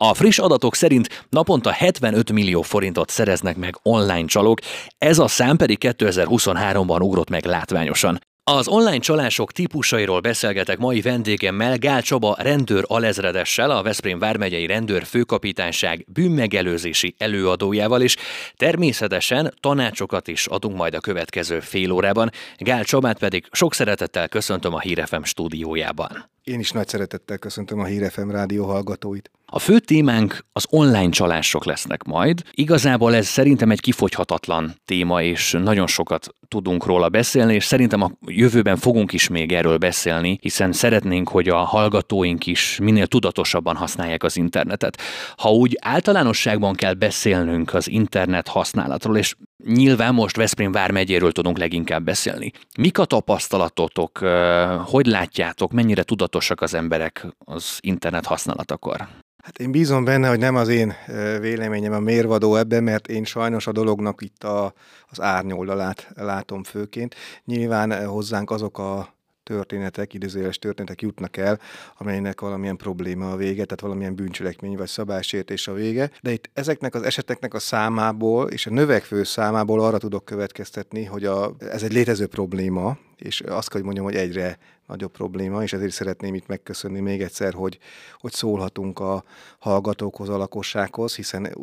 A friss adatok szerint naponta 75 millió forintot szereznek meg online csalók, ez a szám pedig 2023-ban ugrott meg látványosan. Az online csalások típusairól beszélgetek mai vendégemmel, Gál Csaba rendőr alezredessel, a Veszprém vármegyei rendőr főkapitányság bűnmegelőzési előadójával is. Természetesen tanácsokat is adunk majd a következő fél órában. Gál Csabát pedig sok szeretettel köszöntöm a Hírefem stúdiójában. Én is nagy szeretettel köszöntöm a Hírefem rádió hallgatóit. A fő témánk az online csalások lesznek majd. Igazából ez szerintem egy kifogyhatatlan téma, és nagyon sokat tudunk róla beszélni, és szerintem a jövőben fogunk is még erről beszélni, hiszen szeretnénk, hogy a hallgatóink is minél tudatosabban használják az internetet. Ha úgy általánosságban kell beszélnünk az internet használatról, és Nyilván most Veszprém vármegyéről tudunk leginkább beszélni. Mik a tapasztalatotok, hogy látjátok, mennyire tudatosak az emberek az internet használatakor? Hát én bízom benne, hogy nem az én véleményem a mérvadó ebben, mert én sajnos a dolognak itt a, az árnyoldalát látom főként. Nyilván hozzánk azok a történetek, idézőjeles történetek jutnak el, amelynek valamilyen probléma a vége, tehát valamilyen bűncselekmény vagy szabálysértés a vége. De itt ezeknek az eseteknek a számából és a növekvő számából arra tudok következtetni, hogy a, ez egy létező probléma, és azt kell, hogy mondjam, hogy egyre nagyobb probléma, és ezért szeretném itt megköszönni még egyszer, hogy, hogy szólhatunk a hallgatókhoz, a lakossághoz, hiszen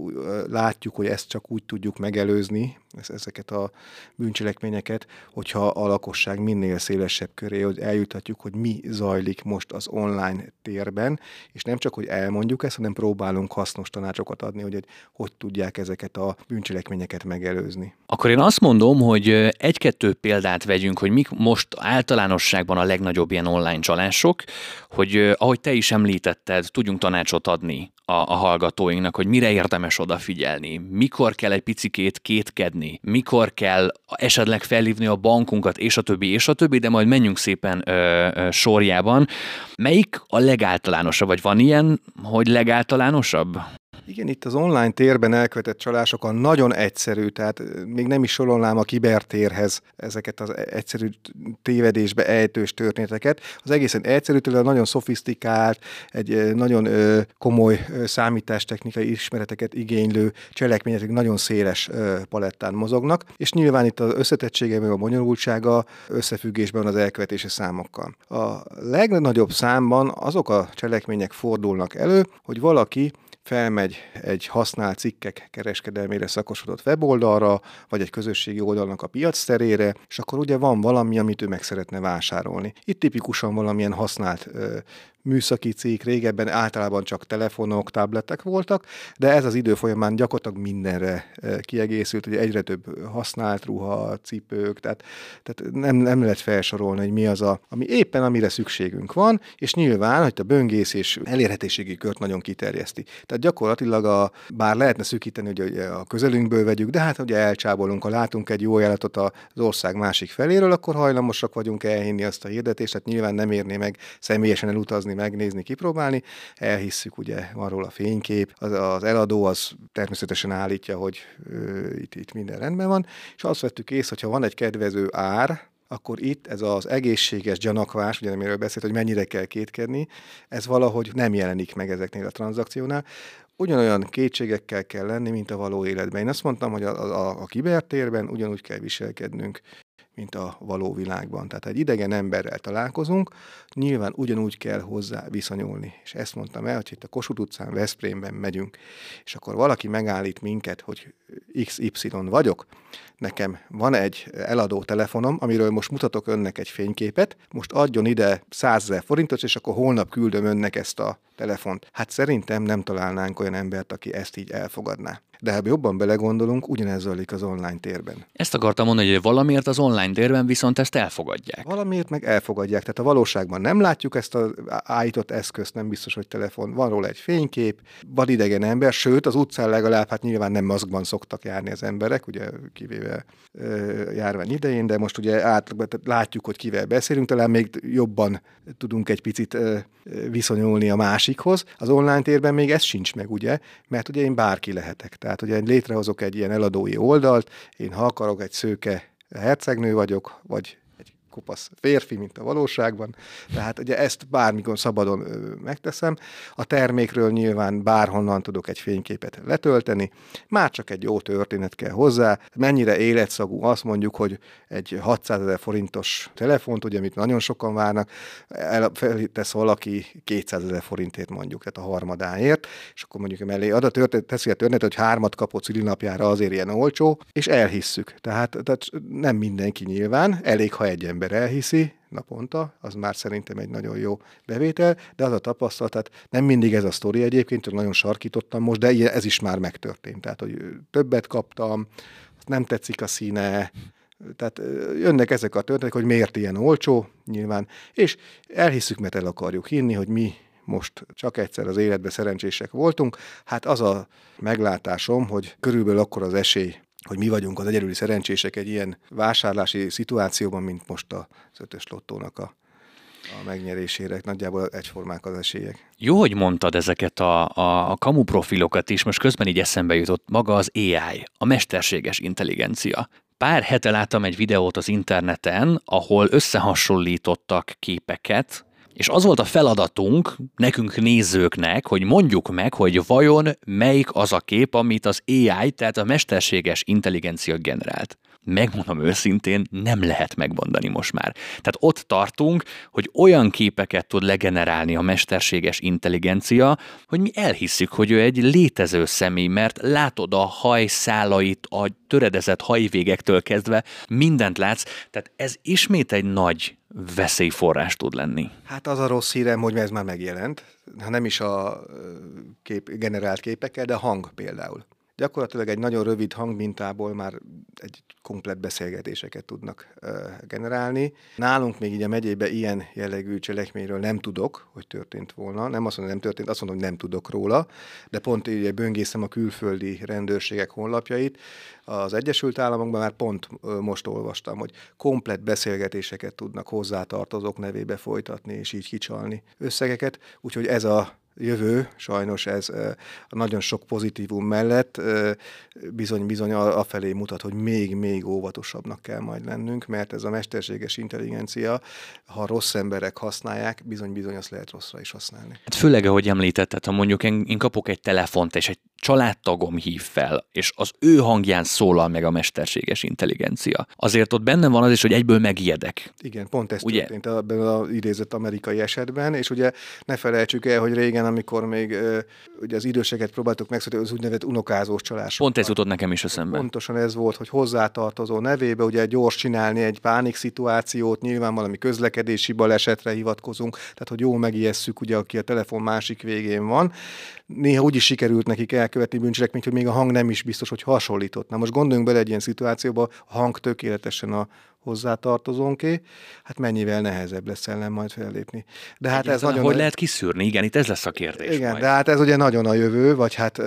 látjuk, hogy ezt csak úgy tudjuk megelőzni, ezeket a bűncselekményeket, hogyha a lakosság minél szélesebb köré, hogy eljutatjuk, hogy mi zajlik most az online térben, és nem csak, hogy elmondjuk ezt, hanem próbálunk hasznos tanácsokat adni, hogy hogy, hogy tudják ezeket a bűncselekményeket megelőzni. Akkor én azt mondom, hogy egy-kettő példát vegyünk, hogy mik most általánosságban a legnagyobb ilyen online csalások, hogy ahogy te is említetted, tudjunk tanácsot adni a, a hallgatóinknak, hogy mire érdemes odafigyelni, mikor kell egy picikét kétkedni, mikor kell esetleg felhívni a bankunkat, és a többi, és a többi, de majd menjünk szépen ö, ö, sorjában. Melyik a legáltalánosabb, vagy van ilyen, hogy legáltalánosabb? Igen, itt az online térben elkövetett csalások a nagyon egyszerű, tehát még nem is sorolnám a kibertérhez ezeket az egyszerű tévedésbe ejtős történeteket. Az egészen egyszerűtől a nagyon szofisztikált, egy nagyon komoly számítástechnikai ismereteket igénylő cselekmények nagyon széles palettán mozognak, és nyilván itt az összetettsége, meg a bonyolultsága összefüggésben az elkövetési számokkal. A legnagyobb számban azok a cselekmények fordulnak elő, hogy valaki felmegy egy használt cikkek kereskedelmére szakosodott weboldalra, vagy egy közösségi oldalnak a piac terére, és akkor ugye van valami, amit ő meg szeretne vásárolni. Itt tipikusan valamilyen használt műszaki cég régebben általában csak telefonok, tabletek voltak, de ez az idő folyamán gyakorlatilag mindenre e, kiegészült, hogy egyre több használt ruha, cipők, tehát, tehát nem, nem lehet felsorolni, hogy mi az, a, ami éppen amire szükségünk van, és nyilván, hogy a böngész és elérhetőségi kört nagyon kiterjeszti. Tehát gyakorlatilag, a, bár lehetne szűkíteni, hogy a közelünkből vegyük, de hát ugye elcsábolunk, ha látunk egy jó ajánlatot az ország másik feléről, akkor hajlamosak vagyunk elhinni azt a hirdetést, tehát nyilván nem érné meg személyesen elutazni megnézni, kipróbálni. Elhisszük, ugye van róla fénykép, az, az eladó az természetesen állítja, hogy ö, itt, itt minden rendben van, és azt vettük észre, hogyha van egy kedvező ár, akkor itt ez az egészséges gyanakvás, ugye amiről beszélt, hogy mennyire kell kétkedni, ez valahogy nem jelenik meg ezeknél a tranzakciónál. Ugyanolyan kétségekkel kell lenni, mint a való életben. Én azt mondtam, hogy a, a, a kibertérben ugyanúgy kell viselkednünk, mint a való világban. Tehát egy idegen emberrel találkozunk, nyilván ugyanúgy kell hozzá viszonyulni. És ezt mondtam el, hogy itt a Kossuth utcán, Veszprémben megyünk, és akkor valaki megállít minket, hogy XY vagyok, nekem van egy eladó telefonom, amiről most mutatok önnek egy fényképet, most adjon ide 100 forintot, és akkor holnap küldöm önnek ezt a telefont. Hát szerintem nem találnánk olyan embert, aki ezt így elfogadná. De ha jobban belegondolunk, ugyanez zajlik az online térben. Ezt akartam mondani, hogy valamiért az online térben viszont ezt elfogadják. Valamiért meg elfogadják. Tehát a valóságban nem látjuk ezt az állított eszközt, nem biztos, hogy telefon. Van róla egy fénykép, van idegen ember, sőt, az utcán legalább, hát nyilván nem maszkban szoktak járni az emberek, ugye kivéve ö, járvány idején, de most ugye átlagban látjuk, hogy kivel beszélünk, talán még jobban tudunk egy picit ö, viszonyulni a másikhoz. Az online térben még ez sincs meg, ugye, mert ugye én bárki lehetek. Tehát ugye létrehozok egy ilyen eladói oldalt, én ha akarok egy szőke hercegnő vagyok, vagy kopasz férfi, mint a valóságban. Tehát ugye ezt bármikor szabadon megteszem. A termékről nyilván bárhonnan tudok egy fényképet letölteni. Már csak egy jó történet kell hozzá. Mennyire életszagú, azt mondjuk, hogy egy 600 ezer forintos telefont, ugye, amit nagyon sokan várnak, feltesz valaki 200 ezer forintért mondjuk, tehát a harmadáért, és akkor mondjuk mellé ad a történet, teszi a történet, hogy hármat kapott szülinapjára azért ilyen olcsó, és elhisszük. Tehát, tehát nem mindenki nyilván, elég, ha egy ember elhiszi, naponta, az már szerintem egy nagyon jó bevétel, de az a tapasztalat, tehát nem mindig ez a sztori egyébként, nagyon sarkítottam most, de ez is már megtörtént. Tehát, hogy többet kaptam, nem tetszik a színe, tehát jönnek ezek a történetek, hogy miért ilyen olcsó, nyilván, és elhisszük, mert el akarjuk hinni, hogy mi most csak egyszer az életben szerencsések voltunk. Hát az a meglátásom, hogy körülbelül akkor az esély, hogy mi vagyunk az egyedüli szerencsések egy ilyen vásárlási szituációban, mint most az ötös lottónak a a megnyerésére. Nagyjából egyformák az esélyek. Jó, hogy mondtad ezeket a, a, a kamu profilokat is, most közben így eszembe jutott maga az AI, a mesterséges intelligencia. Pár hete láttam egy videót az interneten, ahol összehasonlítottak képeket, és az volt a feladatunk nekünk nézőknek, hogy mondjuk meg, hogy vajon melyik az a kép, amit az AI, tehát a mesterséges intelligencia generált megmondom őszintén, nem lehet megmondani most már. Tehát ott tartunk, hogy olyan képeket tud legenerálni a mesterséges intelligencia, hogy mi elhisszük, hogy ő egy létező személy, mert látod a hajszálait, a töredezett hajvégektől kezdve, mindent látsz, tehát ez ismét egy nagy veszélyforrás tud lenni. Hát az a rossz hírem, hogy ez már megjelent, ha nem is a kép, generált képekkel, de a hang például gyakorlatilag egy nagyon rövid hangmintából már egy komplet beszélgetéseket tudnak generálni. Nálunk még így a megyébe ilyen jellegű cselekményről nem tudok, hogy történt volna. Nem azt mondom, nem történt, azt mondom, hogy nem tudok róla, de pont így böngészem a külföldi rendőrségek honlapjait. Az Egyesült Államokban már pont most olvastam, hogy komplet beszélgetéseket tudnak hozzátartozók nevébe folytatni, és így kicsalni összegeket. Úgyhogy ez a jövő, sajnos ez nagyon sok pozitívum mellett bizony-bizony afelé mutat, hogy még-még óvatosabbnak kell majd lennünk, mert ez a mesterséges intelligencia, ha rossz emberek használják, bizony-bizony azt lehet rosszra is használni. Hát főleg, ahogy említetted, ha mondjuk én, én kapok egy telefont, és egy családtagom hív fel, és az ő hangján szólal meg a mesterséges intelligencia. Azért ott benne van az is, hogy egyből megijedek. Igen, pont ez ugye? történt ebben az idézett amerikai esetben, és ugye ne felejtsük el, hogy régen, amikor még ugye az időseket próbáltuk megszólítani, az úgynevezett unokázós csalás. Pont ez jutott nekem is eszembe. Pontosan ez volt, hogy hozzátartozó nevébe, ugye gyors csinálni egy pánik szituációt, nyilván valami közlekedési balesetre hivatkozunk, tehát hogy jól megijesszük, ugye, aki a telefon másik végén van. Néha úgy is sikerült nekik el elkövetni bűncselekményt, hogy még a hang nem is biztos, hogy hasonlított. Na most gondoljunk bele egy ilyen szituációba, a hang tökéletesen a hozzátartozónké, hát mennyivel nehezebb lesz ellen majd fellépni. De hát ez nagyon... Hogy a... lehet kiszűrni? Igen, itt ez lesz a kérdés. Igen, majd. de hát ez ugye nagyon a jövő, vagy hát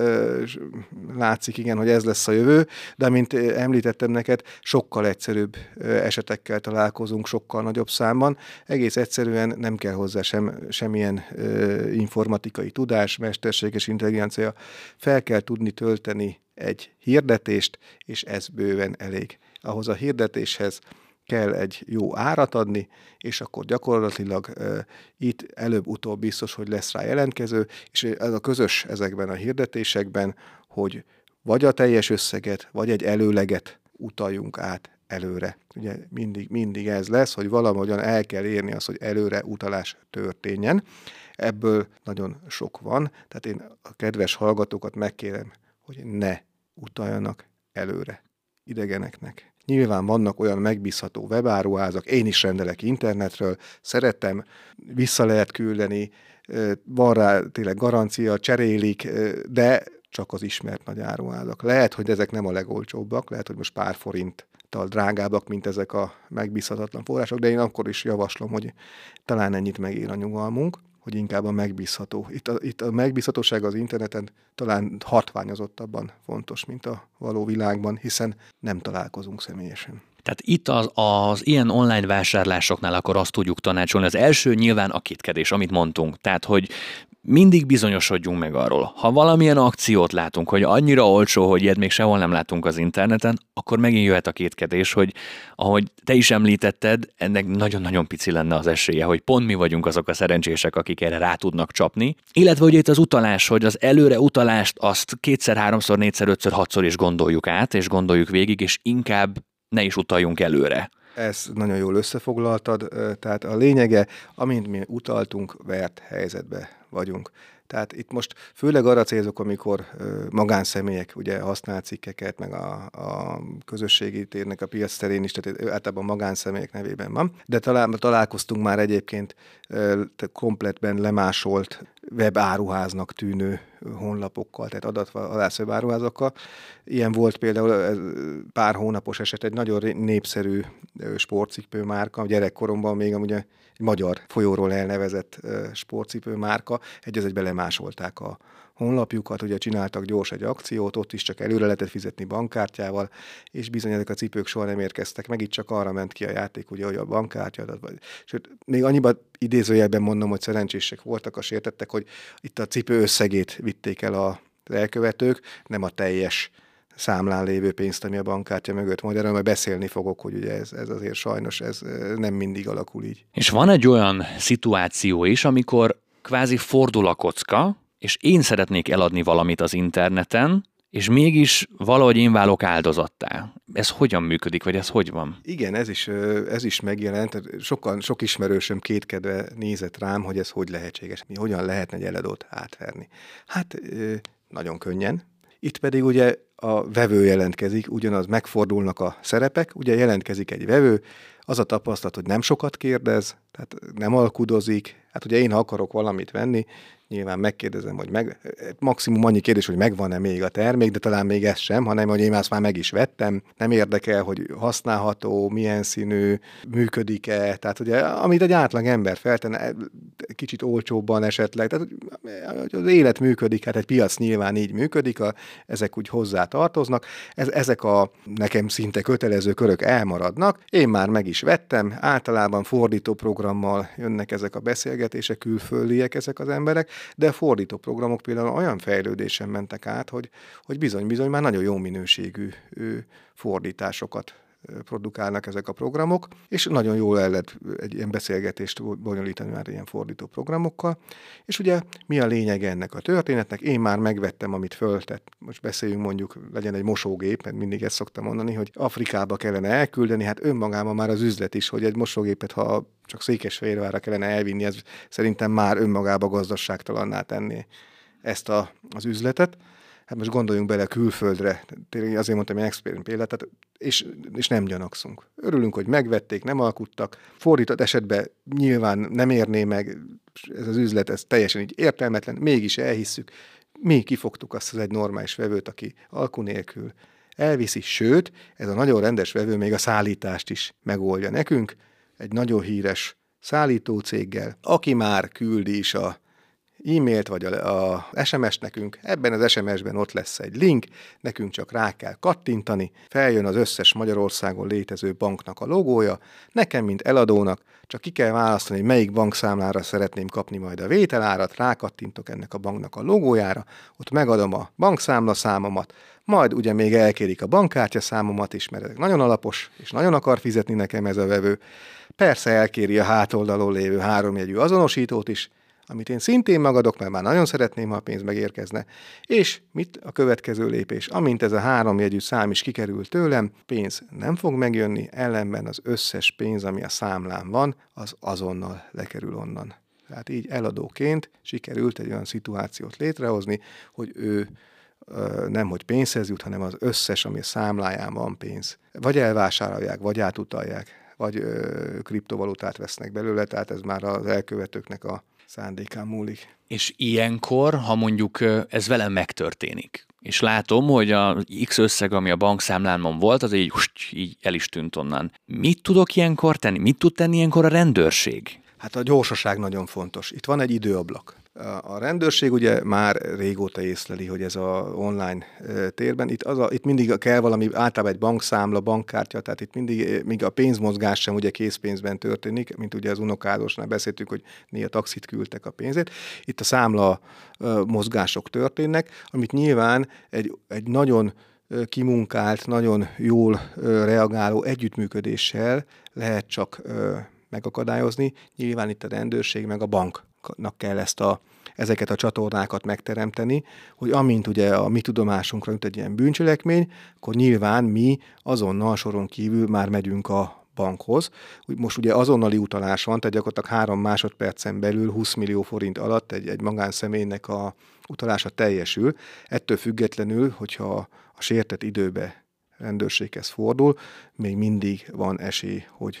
látszik igen, hogy ez lesz a jövő, de mint említettem neked, sokkal egyszerűbb esetekkel találkozunk, sokkal nagyobb számban. Egész egyszerűen nem kell hozzá sem, semmilyen informatikai tudás, mesterséges intelligencia. Fel kell tudni tölteni egy hirdetést, és ez bőven elég. Ahhoz a hirdetéshez kell egy jó árat adni, és akkor gyakorlatilag uh, itt előbb-utóbb biztos, hogy lesz rá jelentkező, és ez a közös ezekben a hirdetésekben, hogy vagy a teljes összeget, vagy egy előleget utaljunk át előre. Ugye mindig, mindig ez lesz, hogy valamogyan el kell érni az, hogy előre utalás történjen. Ebből nagyon sok van, tehát én a kedves hallgatókat megkérem, hogy ne utaljanak előre idegeneknek. Nyilván vannak olyan megbízható webáruházak, én is rendelek internetről, szeretem, vissza lehet küldeni, van rá tényleg garancia, cserélik, de csak az ismert nagy áruházak. Lehet, hogy ezek nem a legolcsóbbak, lehet, hogy most pár forinttal drágábbak, mint ezek a megbízhatatlan források, de én akkor is javaslom, hogy talán ennyit megér a nyugalmunk hogy inkább a megbízható. Itt a, itt a megbízhatóság az interneten talán hatványozottabban fontos, mint a való világban, hiszen nem találkozunk személyesen. Tehát itt az, az ilyen online vásárlásoknál akkor azt tudjuk tanácsolni. Az első nyilván a kitkedés, amit mondtunk. Tehát, hogy mindig bizonyosodjunk meg arról. Ha valamilyen akciót látunk, hogy annyira olcsó, hogy ilyet még sehol nem látunk az interneten, akkor megint jöhet a kétkedés, hogy ahogy te is említetted, ennek nagyon-nagyon pici lenne az esélye, hogy pont mi vagyunk azok a szerencsések, akik erre rá tudnak csapni. Illetve ugye itt az utalás, hogy az előre utalást azt kétszer, háromszor, négyszer, ötször, hatszor is gondoljuk át, és gondoljuk végig, és inkább ne is utaljunk előre. Ezt nagyon jól összefoglaltad, tehát a lényege, amint mi utaltunk, vert helyzetbe vagyunk. Tehát itt most főleg arra célzok, amikor magánszemélyek ugye használ cikkeket, meg a, a közösségi térnek a piac terén is, tehát általában magánszemélyek nevében van. De talál, találkoztunk már egyébként kompletben lemásolt webáruháznak tűnő honlapokkal, tehát adatvadász webáruházakkal. Ilyen volt például pár hónapos eset, egy nagyon népszerű sportcipő márka, gyerekkoromban még amúgy egy magyar folyóról elnevezett sportcipő márka, egy az egybe lemásolták a honlapjukat, ugye csináltak gyors egy akciót, ott is csak előre lehetett fizetni bankkártyával, és bizony ezek a cipők soha nem érkeztek meg, itt csak arra ment ki a játék, ugye, hogy a bankkártya, vagy, sőt, még annyiban idézőjelben mondom, hogy szerencsések voltak a sértettek, hogy itt a cipő összegét vitték el a elkövetők, nem a teljes számlán lévő pénzt, ami a bankkártya mögött majd erről majd beszélni fogok, hogy ugye ez, ez azért sajnos ez nem mindig alakul így. És van egy olyan szituáció is, amikor kvázi fordul a kocka, és én szeretnék eladni valamit az interneten, és mégis valahogy én válok áldozattá. Ez hogyan működik, vagy ez hogy van? Igen, ez is, ez is megjelent. Sokan, sok ismerősöm kétkedve nézett rám, hogy ez hogy lehetséges. Mi hogyan lehetne egy eladót átverni. Hát nagyon könnyen. Itt pedig ugye a vevő jelentkezik, ugyanaz megfordulnak a szerepek, ugye jelentkezik egy vevő, az a tapasztalat, hogy nem sokat kérdez, tehát nem alkudozik, hát ugye én ha akarok valamit venni, nyilván megkérdezem, hogy meg, maximum annyi kérdés, hogy megvan-e még a termék, de talán még ez sem, hanem hogy én ezt már meg is vettem, nem érdekel, hogy használható, milyen színű, működik-e, tehát ugye amit egy átlag ember feltenne, kicsit olcsóbban esetleg, tehát hogy az élet működik, hát egy piac nyilván így működik, a, ezek úgy hozzá tartoznak, ez, ezek a nekem szinte kötelező körök elmaradnak, én már meg is vettem, általában fordító programmal jönnek ezek a beszélgetések, külföldiek ezek az emberek, de fordító programok például olyan fejlődésen mentek át, hogy, hogy bizony-bizony már nagyon jó minőségű fordításokat produkálnak ezek a programok, és nagyon jól el lehet egy ilyen beszélgetést bonyolítani már ilyen fordító programokkal. És ugye mi a lényeg ennek a történetnek? Én már megvettem, amit föltett. Most beszéljünk mondjuk, legyen egy mosógép, mert mindig ezt szoktam mondani, hogy Afrikába kellene elküldeni, hát önmagában már az üzlet is, hogy egy mosógépet, ha csak Székesfehérvárra kellene elvinni, ez szerintem már önmagába gazdaságtalanná tenni ezt a, az üzletet hát most gondoljunk bele külföldre, tényleg azért mondtam egy experiment példát, tehát, és, és nem gyanakszunk. Örülünk, hogy megvették, nem alkuttak. Fordított esetben nyilván nem érné meg ez az üzlet, ez teljesen így értelmetlen, mégis elhisszük. Mi kifogtuk azt az egy normális vevőt, aki alku nélkül elviszi, sőt, ez a nagyon rendes vevő még a szállítást is megoldja nekünk, egy nagyon híres szállítócéggel, aki már küldi is a e-mailt vagy a, a SMS-t nekünk, ebben az SMS-ben ott lesz egy link, nekünk csak rá kell kattintani, feljön az összes Magyarországon létező banknak a logója, nekem, mint eladónak, csak ki kell választani, melyik bankszámlára szeretném kapni majd a vételárat, rákattintok ennek a banknak a logójára, ott megadom a bankszámla számomat, majd ugye még elkérik a bankkártya számomat is, mert ez nagyon alapos, és nagyon akar fizetni nekem ez a vevő. Persze elkéri a hátoldalon lévő háromjegyű azonosítót is, amit én szintén magadok, mert már nagyon szeretném, ha a pénz megérkezne. És mit a következő lépés? Amint ez a három jegyű szám is kikerül tőlem, pénz nem fog megjönni, ellenben az összes pénz, ami a számlán van, az azonnal lekerül onnan. Tehát így eladóként sikerült egy olyan szituációt létrehozni, hogy ő nem hogy pénzhez jut, hanem az összes, ami a számláján van pénz. Vagy elvásárolják, vagy átutalják, vagy ö, kriptovalutát vesznek belőle, tehát ez már az elkövetőknek a szándékán múlik. És ilyenkor, ha mondjuk ez velem megtörténik, és látom, hogy a X összeg, ami a bankszámlámon volt, az így, így el is tűnt onnan. Mit tudok ilyenkor tenni? Mit tud tenni ilyenkor a rendőrség? Hát a gyorsaság nagyon fontos. Itt van egy időablak. A rendőrség ugye már régóta észleli, hogy ez a online térben, itt, az a, itt mindig kell valami, általában egy bankszámla, bankkártya, tehát itt mindig, míg a pénzmozgás sem ugye készpénzben történik, mint ugye az unokádosnál beszéltük, hogy néha taxit küldtek a pénzét. Itt a számla mozgások történnek, amit nyilván egy, egy nagyon kimunkált, nagyon jól reagáló együttműködéssel lehet csak megakadályozni. Nyilván itt a rendőrség meg a banknak kell ezt a, ezeket a csatornákat megteremteni, hogy amint ugye a mi tudomásunkra jut egy ilyen bűncselekmény, akkor nyilván mi azonnal soron kívül már megyünk a bankhoz. Most ugye azonnali utalás van, tehát gyakorlatilag három másodpercen belül 20 millió forint alatt egy, egy magánszemélynek a utalása teljesül. Ettől függetlenül, hogyha a sértett időbe rendőrséghez fordul, még mindig van esély, hogy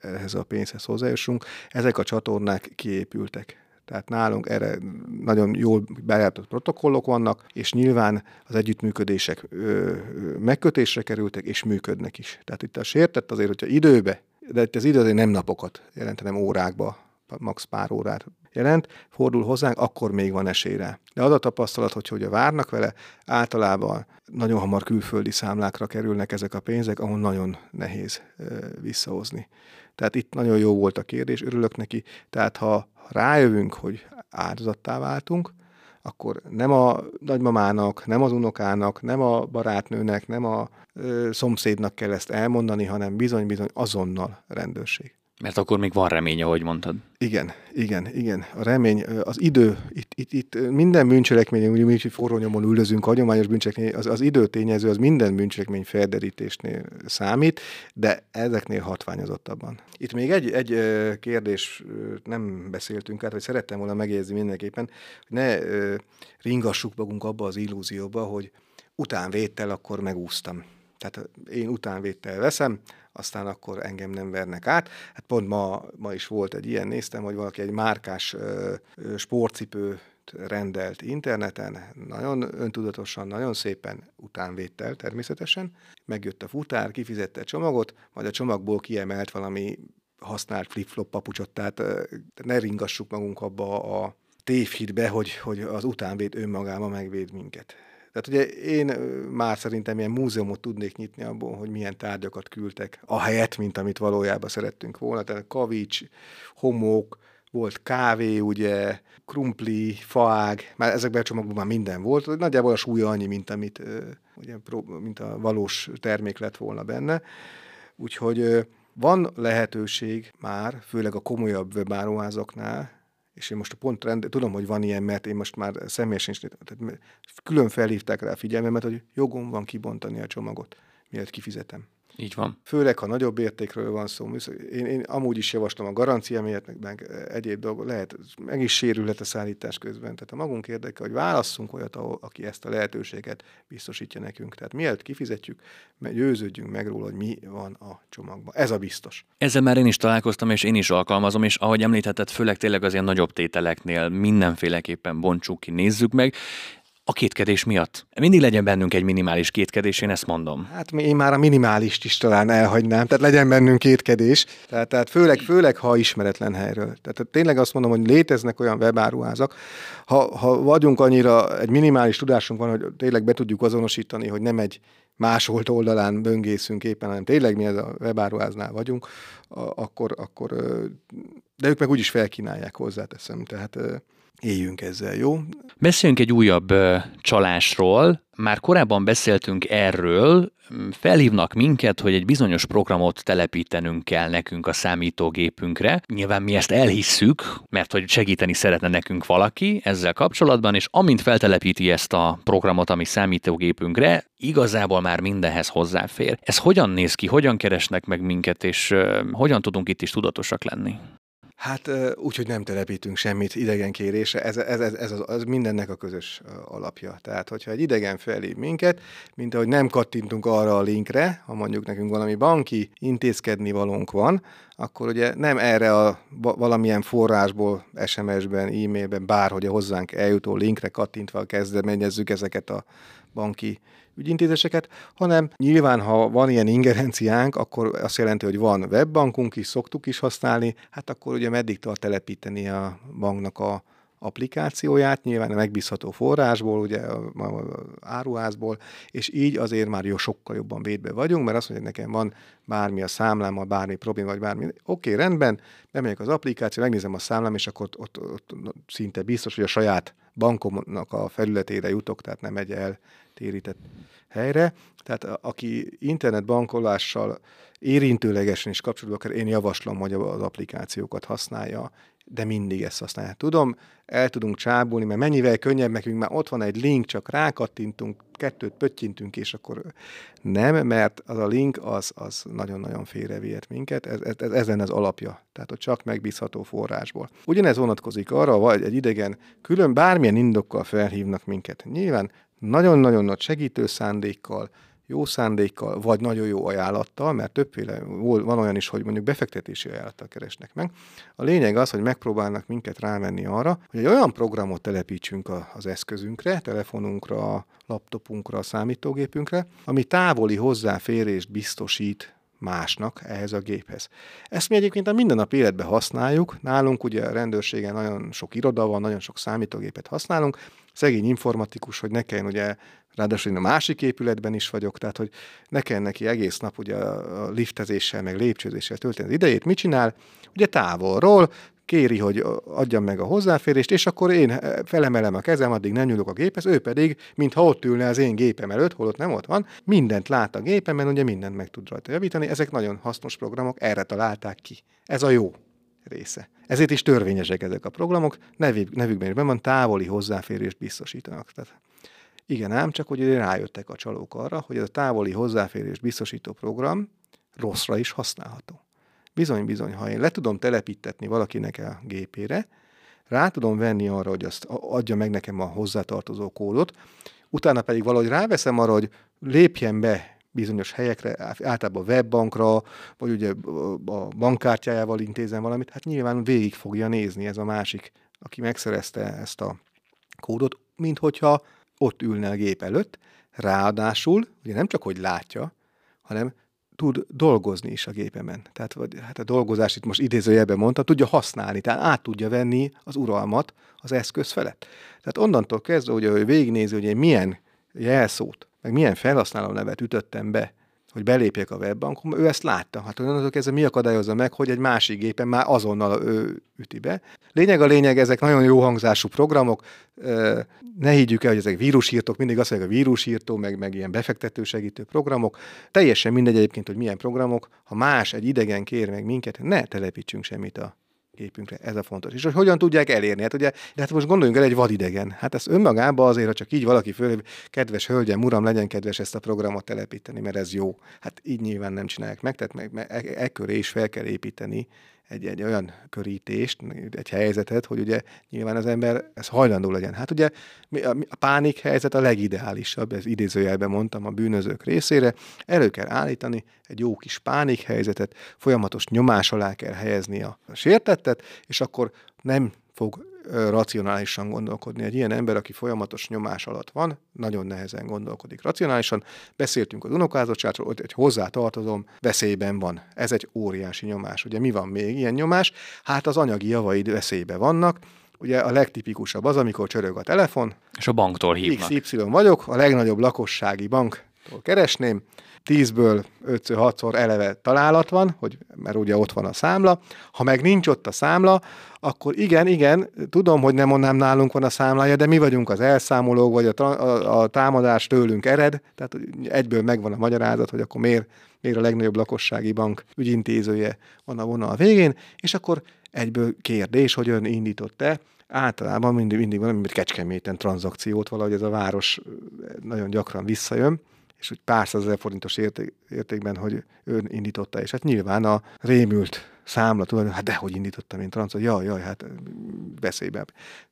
ehhez a pénzhez hozzájussunk. Ezek a csatornák kiépültek. Tehát nálunk erre nagyon jól bejáratott protokollok vannak, és nyilván az együttműködések ö, megkötésre kerültek, és működnek is. Tehát itt a sértett azért, hogyha időbe, de itt az idő azért nem napokat jelent, hanem órákba, max pár órát jelent, fordul hozzánk, akkor még van esélyre. De az a tapasztalat, hogy hogy várnak vele, általában nagyon hamar külföldi számlákra kerülnek ezek a pénzek, ahol nagyon nehéz visszahozni. Tehát itt nagyon jó volt a kérdés, örülök neki. Tehát ha rájövünk, hogy áldozattá váltunk, akkor nem a nagymamának, nem az unokának, nem a barátnőnek, nem a ö, szomszédnak kell ezt elmondani, hanem bizony-bizony azonnal rendőrség. Mert akkor még van remény, ahogy mondtad. Igen, igen, igen. A remény, az idő, itt, itt, itt minden bűncselekmény, úgy mi is forró nyomon üldözünk, hagyományos bűncselekmény, az, az időtényező az minden bűncselekmény felderítésnél számít, de ezeknél hatványozottabban. Itt még egy, egy kérdés nem beszéltünk át, vagy szerettem volna megjegyezni mindenképpen, hogy ne ringassuk magunk abba az illúzióba, hogy utánvétel akkor megúsztam. Tehát én utánvétel veszem, aztán akkor engem nem vernek át. Hát pont ma, ma is volt egy ilyen, néztem, hogy valaki egy márkás ö, ö, sportcipő rendelt interneten, nagyon öntudatosan, nagyon szépen utánvétel természetesen. Megjött a futár, kifizette a csomagot, majd a csomagból kiemelt valami használt flip-flop papucsot, tehát ne ringassuk magunk abba a tévhitbe, hogy, hogy az utánvéd önmagában megvéd minket. Tehát ugye én már szerintem ilyen múzeumot tudnék nyitni abból, hogy milyen tárgyakat küldtek, a helyet, mint amit valójában szerettünk volna. Tehát kavics, homok, volt kávé, ugye, krumpli, faág, már ezekben a csomagban már minden volt, nagyjából a súlya annyi, mint amit, ugye, mint a valós termék lett volna benne. Úgyhogy van lehetőség már, főleg a komolyabb webáruházaknál, és én most pont rend, tudom, hogy van ilyen, mert én most már személyesen is, tehát külön felhívták rá a figyelmemet, hogy jogom van kibontani a csomagot, mielőtt kifizetem. Így van. Főleg, ha nagyobb értékről van szó. Én, én amúgy is javaslom a garancia miatt, meg, meg egyéb dolgok, lehet, meg is sérülhet a szállítás közben. Tehát a magunk érdeke, hogy válasszunk olyat, ahol, aki ezt a lehetőséget biztosítja nekünk. Tehát mielőtt kifizetjük, győződjünk meg róla, hogy mi van a csomagban. Ez a biztos. Ezzel már én is találkoztam, és én is alkalmazom, és ahogy említetted, főleg tényleg az ilyen nagyobb tételeknél mindenféleképpen bontsuk ki, nézzük meg, a kétkedés miatt. Mindig legyen bennünk egy minimális kétkedés, én ezt mondom. Hát én már a minimálist is talán elhagynám, tehát legyen bennünk kétkedés. Tehát, tehát főleg, főleg, ha ismeretlen helyről. Tehát tényleg azt mondom, hogy léteznek olyan webáruházak, ha, ha vagyunk annyira, egy minimális tudásunk van, hogy tényleg be tudjuk azonosítani, hogy nem egy másolt oldalán böngészünk éppen, hanem tényleg mi ez a webáruháznál vagyunk, akkor, akkor de ők meg úgyis felkínálják hozzáteszem. Tehát éljünk ezzel, jó? Beszéljünk egy újabb csalásról. Már korábban beszéltünk erről, felhívnak minket, hogy egy bizonyos programot telepítenünk kell nekünk a számítógépünkre. Nyilván mi ezt elhisszük, mert hogy segíteni szeretne nekünk valaki ezzel kapcsolatban, és amint feltelepíti ezt a programot a mi számítógépünkre, igazából már mindenhez hozzáfér. Ez hogyan néz ki, hogyan keresnek meg minket, és hogyan tudunk itt is tudatosak lenni? Hát úgy, hogy nem telepítünk semmit idegen kérésre, ez, ez, ez, ez az, az mindennek a közös alapja. Tehát, hogyha egy idegen felhív minket, mint ahogy nem kattintunk arra a linkre, ha mondjuk nekünk valami banki intézkedni valónk van, akkor ugye nem erre a valamilyen forrásból, SMS-ben, e-mailben, bárhogy a hozzánk eljutó linkre kattintva kezdeményezzük ezeket a banki ügyintézéseket, hanem nyilván, ha van ilyen ingerenciánk, akkor azt jelenti, hogy van webbankunk is, szoktuk is használni, hát akkor ugye meddig tart telepíteni a banknak a applikációját, nyilván a megbízható forrásból, ugye áruházból, és így azért már jó, sokkal jobban védve vagyunk, mert azt mondja, hogy nekem van bármi a számlámmal, bármi probléma, vagy bármi. Oké, okay, rendben, bemegyek az applikáció, megnézem a számlám, és akkor ott, ott, ott, ott szinte biztos, hogy a saját bankomnak a felületére jutok, tehát nem egy eltérített helyre. Tehát aki internetbankolással érintőlegesen is kapcsolatban akar, én javaslom, hogy az applikációkat használja, de mindig ezt használják. Tudom, el tudunk csábulni, mert mennyivel könnyebb nekünk, már ott van egy link, csak rákattintunk, kettőt pöttyintünk, és akkor nem, mert az a link az, az nagyon-nagyon félrevihet minket, ez, ez, ezen az alapja, tehát hogy csak megbízható forrásból. Ugyanez vonatkozik arra, vagy egy idegen külön bármilyen indokkal felhívnak minket. Nyilván nagyon-nagyon nagy segítő szándékkal, jó szándékkal, vagy nagyon jó ajánlattal, mert többféle, van olyan is, hogy mondjuk befektetési ajánlattal keresnek meg. A lényeg az, hogy megpróbálnak minket rávenni arra, hogy egy olyan programot telepítsünk az eszközünkre, telefonunkra, laptopunkra, számítógépünkre, ami távoli hozzáférést biztosít másnak ehhez a géphez. Ezt mi egyébként a mindennapi életben használjuk, nálunk ugye a rendőrségen nagyon sok iroda van, nagyon sok számítógépet használunk, szegény informatikus, hogy ne kelljen ugye ráadásul én a másik épületben is vagyok, tehát hogy ne kell neki egész nap ugye a liftezéssel, meg lépcsőzéssel tölteni az idejét. Mit csinál? Ugye távolról kéri, hogy adjam meg a hozzáférést, és akkor én felemelem a kezem, addig nem nyúlok a géphez, ő pedig, mintha ott ülne az én gépem előtt, holott nem ott van, mindent lát a gépemen, ugye mindent meg tud rajta javítani. Ezek nagyon hasznos programok, erre találták ki. Ez a jó része. Ezért is törvényesek ezek a programok, nevük, nevükben is van, távoli hozzáférést biztosítanak. Tehát igen ám, csak hogy rájöttek a csalók arra, hogy ez a távoli hozzáférést biztosító program rosszra is használható. Bizony-bizony, ha én le tudom telepítetni valakinek a gépére, rá tudom venni arra, hogy azt adja meg nekem a hozzátartozó kódot, utána pedig valahogy ráveszem arra, hogy lépjen be bizonyos helyekre, általában webbankra, vagy ugye a bankkártyájával intézem valamit, hát nyilván végig fogja nézni ez a másik, aki megszerezte ezt a kódot, mint hogyha ott ülne a gép előtt, ráadásul, ugye nem csak, hogy látja, hanem tud dolgozni is a gépemen. Tehát vagy, hát a dolgozás itt most idézőjelben mondta, tudja használni, tehát át tudja venni az uralmat az eszköz felett. Tehát onnantól kezdve, hogy végignézi, hogy én milyen jelszót, meg milyen felhasználó nevet ütöttem be hogy belépjek a webbankom, ő ezt látta. Hát onnantól kezdve mi akadályozza meg, hogy egy másik gépen már azonnal ő üti be. Lényeg a lényeg, ezek nagyon jó hangzású programok, ne higgyük el, hogy ezek vírusírtók, mindig azt mondják, a vírusírtó, meg, meg ilyen befektető segítő programok. Teljesen mindegy egyébként, hogy milyen programok. Ha más, egy idegen kér meg minket, ne telepítsünk semmit a képünkre. Ez a fontos. És hogy hogyan tudják elérni? Hát ugye, de hát most gondoljunk el egy vadidegen. Hát ez önmagában azért, ha csak így valaki föl, kedves hölgyem, uram, legyen kedves ezt a programot telepíteni, mert ez jó. Hát így nyilván nem csinálják meg, tehát meg, meg e, e köré is fel kell építeni egy, egy olyan körítést, egy helyzetet, hogy ugye nyilván az ember ez hajlandó legyen. Hát ugye a, pánik helyzet a legideálisabb, ez idézőjelben mondtam a bűnözők részére. Elő kell állítani egy jó kis pánik helyzetet, folyamatos nyomás alá kell helyezni a sértettet, és akkor nem fog racionálisan gondolkodni. Egy ilyen ember, aki folyamatos nyomás alatt van, nagyon nehezen gondolkodik racionálisan. Beszéltünk az unokázottságról, hogy egy hozzátartozom veszélyben van. Ez egy óriási nyomás. Ugye mi van még ilyen nyomás? Hát az anyagi javaid veszélybe vannak, Ugye a legtipikusabb az, amikor csörög a telefon. És a banktól hívnak. XY vagyok, a legnagyobb lakossági banktól keresném, 10-ből 5-6-szor eleve találat van, hogy, mert ugye ott van a számla. Ha meg nincs ott a számla, akkor igen, igen, tudom, hogy nem onnám nálunk van a számlája, de mi vagyunk az elszámolók, vagy a, a, a támadás tőlünk ered, tehát egyből megvan a magyarázat, hogy akkor miért, miért a legnagyobb lakossági bank ügyintézője van a vonal végén, és akkor egyből kérdés, hogy ön indított-e, általában mindig, mindig valami, mint kecskeméten tranzakciót, valahogy ez a város nagyon gyakran visszajön, és úgy pár százezer forintos érték, értékben, hogy ön indította, és hát nyilván a rémült számla tudod, hát dehogy indítottam én transzot, jaj, jaj, hát veszélybe.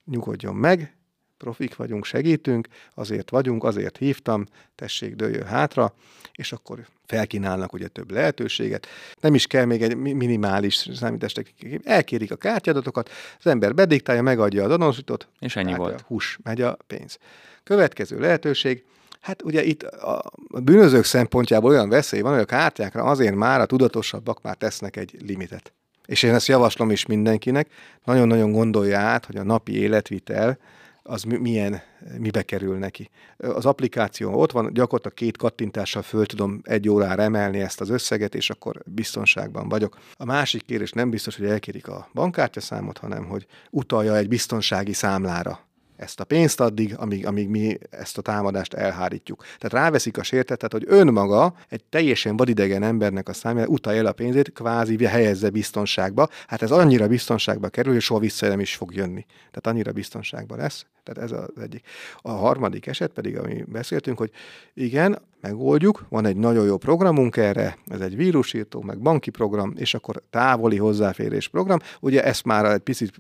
Nyugodjon meg, profik vagyunk, segítünk, azért vagyunk, azért hívtam, tessék, dőljön hátra, és akkor felkínálnak ugye több lehetőséget. Nem is kell még egy minimális számítástechnikai, elkérik a kártyadatokat, az ember bediktálja, megadja az azonosítót, és ennyi volt. Hús, megy a pénz. Következő lehetőség, Hát ugye itt a bűnözők szempontjából olyan veszély van, hogy a kártyákra azért már a tudatosabbak már tesznek egy limitet. és én ezt javaslom is mindenkinek, nagyon-nagyon gondolja át, hogy a napi életvitel az milyen, mibe kerül neki. Az applikáció ott van, gyakorlatilag két kattintással föl tudom egy órára emelni ezt az összeget, és akkor biztonságban vagyok. A másik kérés nem biztos, hogy elkérik a bankkártyaszámot, hanem hogy utalja egy biztonsági számlára ezt a pénzt addig, amíg, amíg mi ezt a támadást elhárítjuk. Tehát ráveszik a sértetet, hogy önmaga egy teljesen vadidegen embernek a számára utalja a pénzét, kvázi helyezze biztonságba. Hát ez annyira biztonságba kerül, hogy soha vissza nem is fog jönni. Tehát annyira biztonságban lesz. Tehát ez az egyik. A harmadik eset pedig, ami beszéltünk, hogy igen, megoldjuk, van egy nagyon jó programunk erre, ez egy vírusírtó, meg banki program, és akkor távoli hozzáférés program. Ugye ezt már egy picit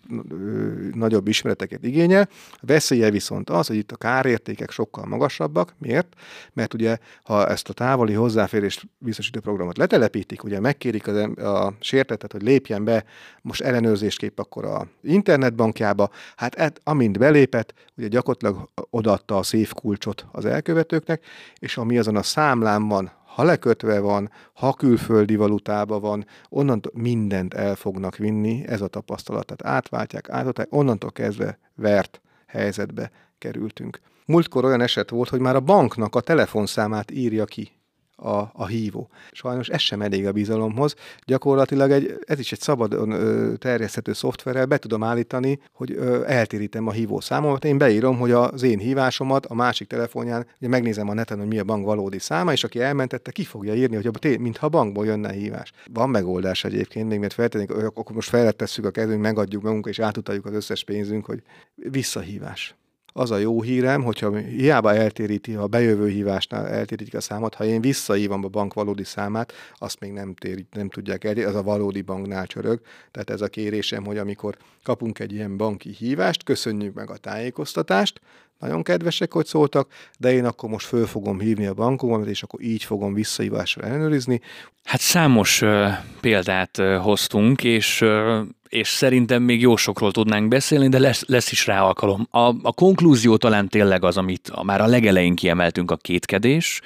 nagyobb ismereteket igényel. A veszélye viszont az, hogy itt a kárértékek sokkal magasabbak. Miért? Mert ugye, ha ezt a távoli hozzáférés biztosító programot letelepítik, ugye megkérik az, a sértetet, hogy lépjen be most ellenőrzésképp akkor a internetbankjába, hát et, amint belépett, ugye gyakorlatilag odaadta a kulcsot az elkövetőknek, és ami azon a számlán van, ha lekötve van, ha külföldi valutában van, onnantól mindent el fognak vinni, ez a tapasztalat. Tehát átváltják, átadják, onnantól kezdve vert helyzetbe kerültünk. Múltkor olyan eset volt, hogy már a banknak a telefonszámát írja ki a, a hívó. Sajnos ez sem elég a bizalomhoz. Gyakorlatilag egy, ez is egy szabadon ö, terjeszthető szoftverrel be tudom állítani, hogy ö, eltérítem a hívó számomat. Én beírom, hogy az én hívásomat a másik telefonján, ugye megnézem a neten, hogy mi a bank valódi száma, és aki elmentette, ki fogja írni, hogy té, mintha bankból jönne hívás. Van megoldás egyébként, még mert feltennék, akkor most fellettesszük a kezünk, megadjuk magunkat, és átutaljuk az összes pénzünk, hogy visszahívás az a jó hírem, hogyha hiába eltéríti, ha bejövő hívásnál eltérítik a számot, ha én visszahívom a bank valódi számát, azt még nem, térít, nem tudják el, az a valódi banknál csörög. Tehát ez a kérésem, hogy amikor kapunk egy ilyen banki hívást, köszönjük meg a tájékoztatást, nagyon kedvesek, hogy szóltak, de én akkor most föl fogom hívni a bankomat, és akkor így fogom visszahívásra ellenőrizni. Hát számos uh, példát uh, hoztunk, és uh, és szerintem még jó sokról tudnánk beszélni, de lesz, lesz is rá alkalom. A, a konklúzió talán tényleg az, amit már a legelején kiemeltünk, a kétkedés,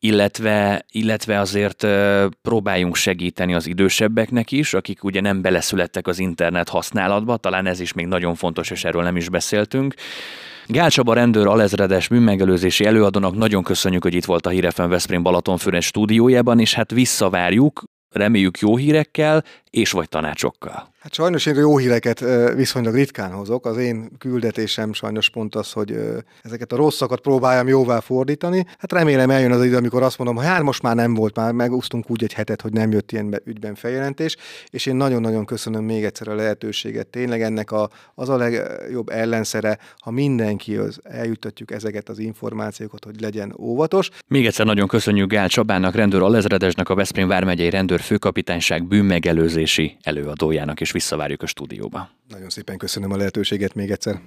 illetve, illetve azért próbáljunk segíteni az idősebbeknek is, akik ugye nem beleszülettek az internet használatba, talán ez is még nagyon fontos, és erről nem is beszéltünk. Gál Csaba rendőr alezredes bűnmegelőzési előadónak nagyon köszönjük, hogy itt volt a Hírefen Veszprém Balatonfüred stúdiójában, és hát visszavárjuk, reméljük jó hírekkel, és vagy tanácsokkal. Hát sajnos én jó híreket viszonylag ritkán hozok. Az én küldetésem sajnos pont az, hogy ezeket a rosszakat próbáljam jóvá fordítani. Hát remélem eljön az idő, amikor azt mondom, hogy hát most már nem volt, már megúsztunk úgy egy hetet, hogy nem jött ilyen ügyben feljelentés, és én nagyon-nagyon köszönöm még egyszer a lehetőséget. Tényleg ennek a, az a legjobb ellenszere, ha mindenki az eljutatjuk ezeket az információkat, hogy legyen óvatos. Még egyszer nagyon köszönjük Gál Csabának, rendőr Alezredesnek, a Veszprém vármegyei rendőr főkapitányság bűnmegelőzési előadójának, és visszavárjuk a stúdióba. Nagyon szépen köszönöm a lehetőséget még egyszer.